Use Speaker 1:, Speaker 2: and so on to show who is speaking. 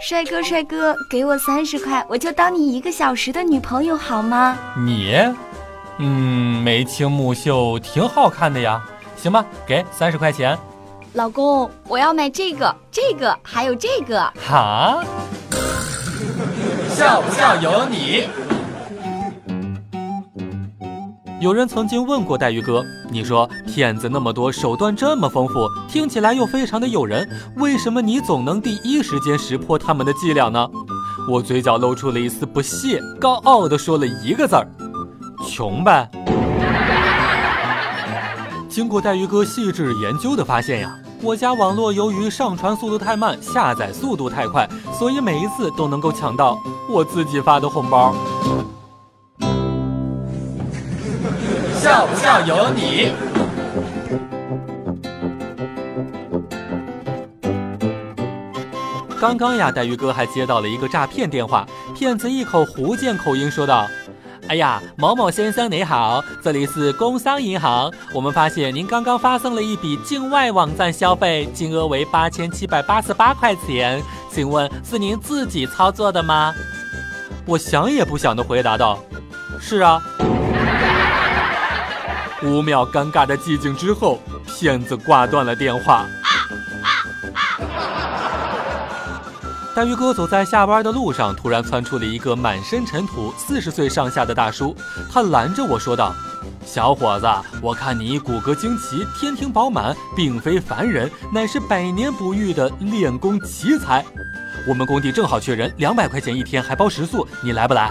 Speaker 1: 帅哥，帅哥，给我三十块，我就当你一个小时的女朋友好吗？
Speaker 2: 你，嗯，眉清目秀，挺好看的呀。行吧，给三十块钱。
Speaker 1: 老公，我要买这个、这个，还有这个。
Speaker 2: 哈？笑不笑由你。有人曾经问过黛玉哥：“你说骗子那么多，手段这么丰富，听起来又非常的诱人，为什么你总能第一时间识破他们的伎俩呢？”我嘴角露出了一丝不屑，高傲的说了一个字儿：“穷呗。”经过黛玉哥细致研究的发现呀，我家网络由于上传速度太慢，下载速度太快，所以每一次都能够抢到我自己发的红包。笑不笑由你。刚刚呀，黛玉哥还接到了一个诈骗电话，骗子一口福建口音说道：“哎呀，某某先生你好，这里是工商银行，我们发现您刚刚发生了一笔境外网站消费，金额为八千七百八十八块钱，请问是您自己操作的吗？”我想也不想的回答道：“是啊。”五秒尴尬的寂静之后，骗子挂断了电话。大鱼哥走在下班的路上，突然窜出了一个满身尘土、四十岁上下的大叔。他拦着我说道：“小伙子，我看你骨骼惊奇，天庭饱满，并非凡人，乃是百年不遇的练功奇才。我们工地正好缺人，两百块钱一天，还包食宿，你来不来？”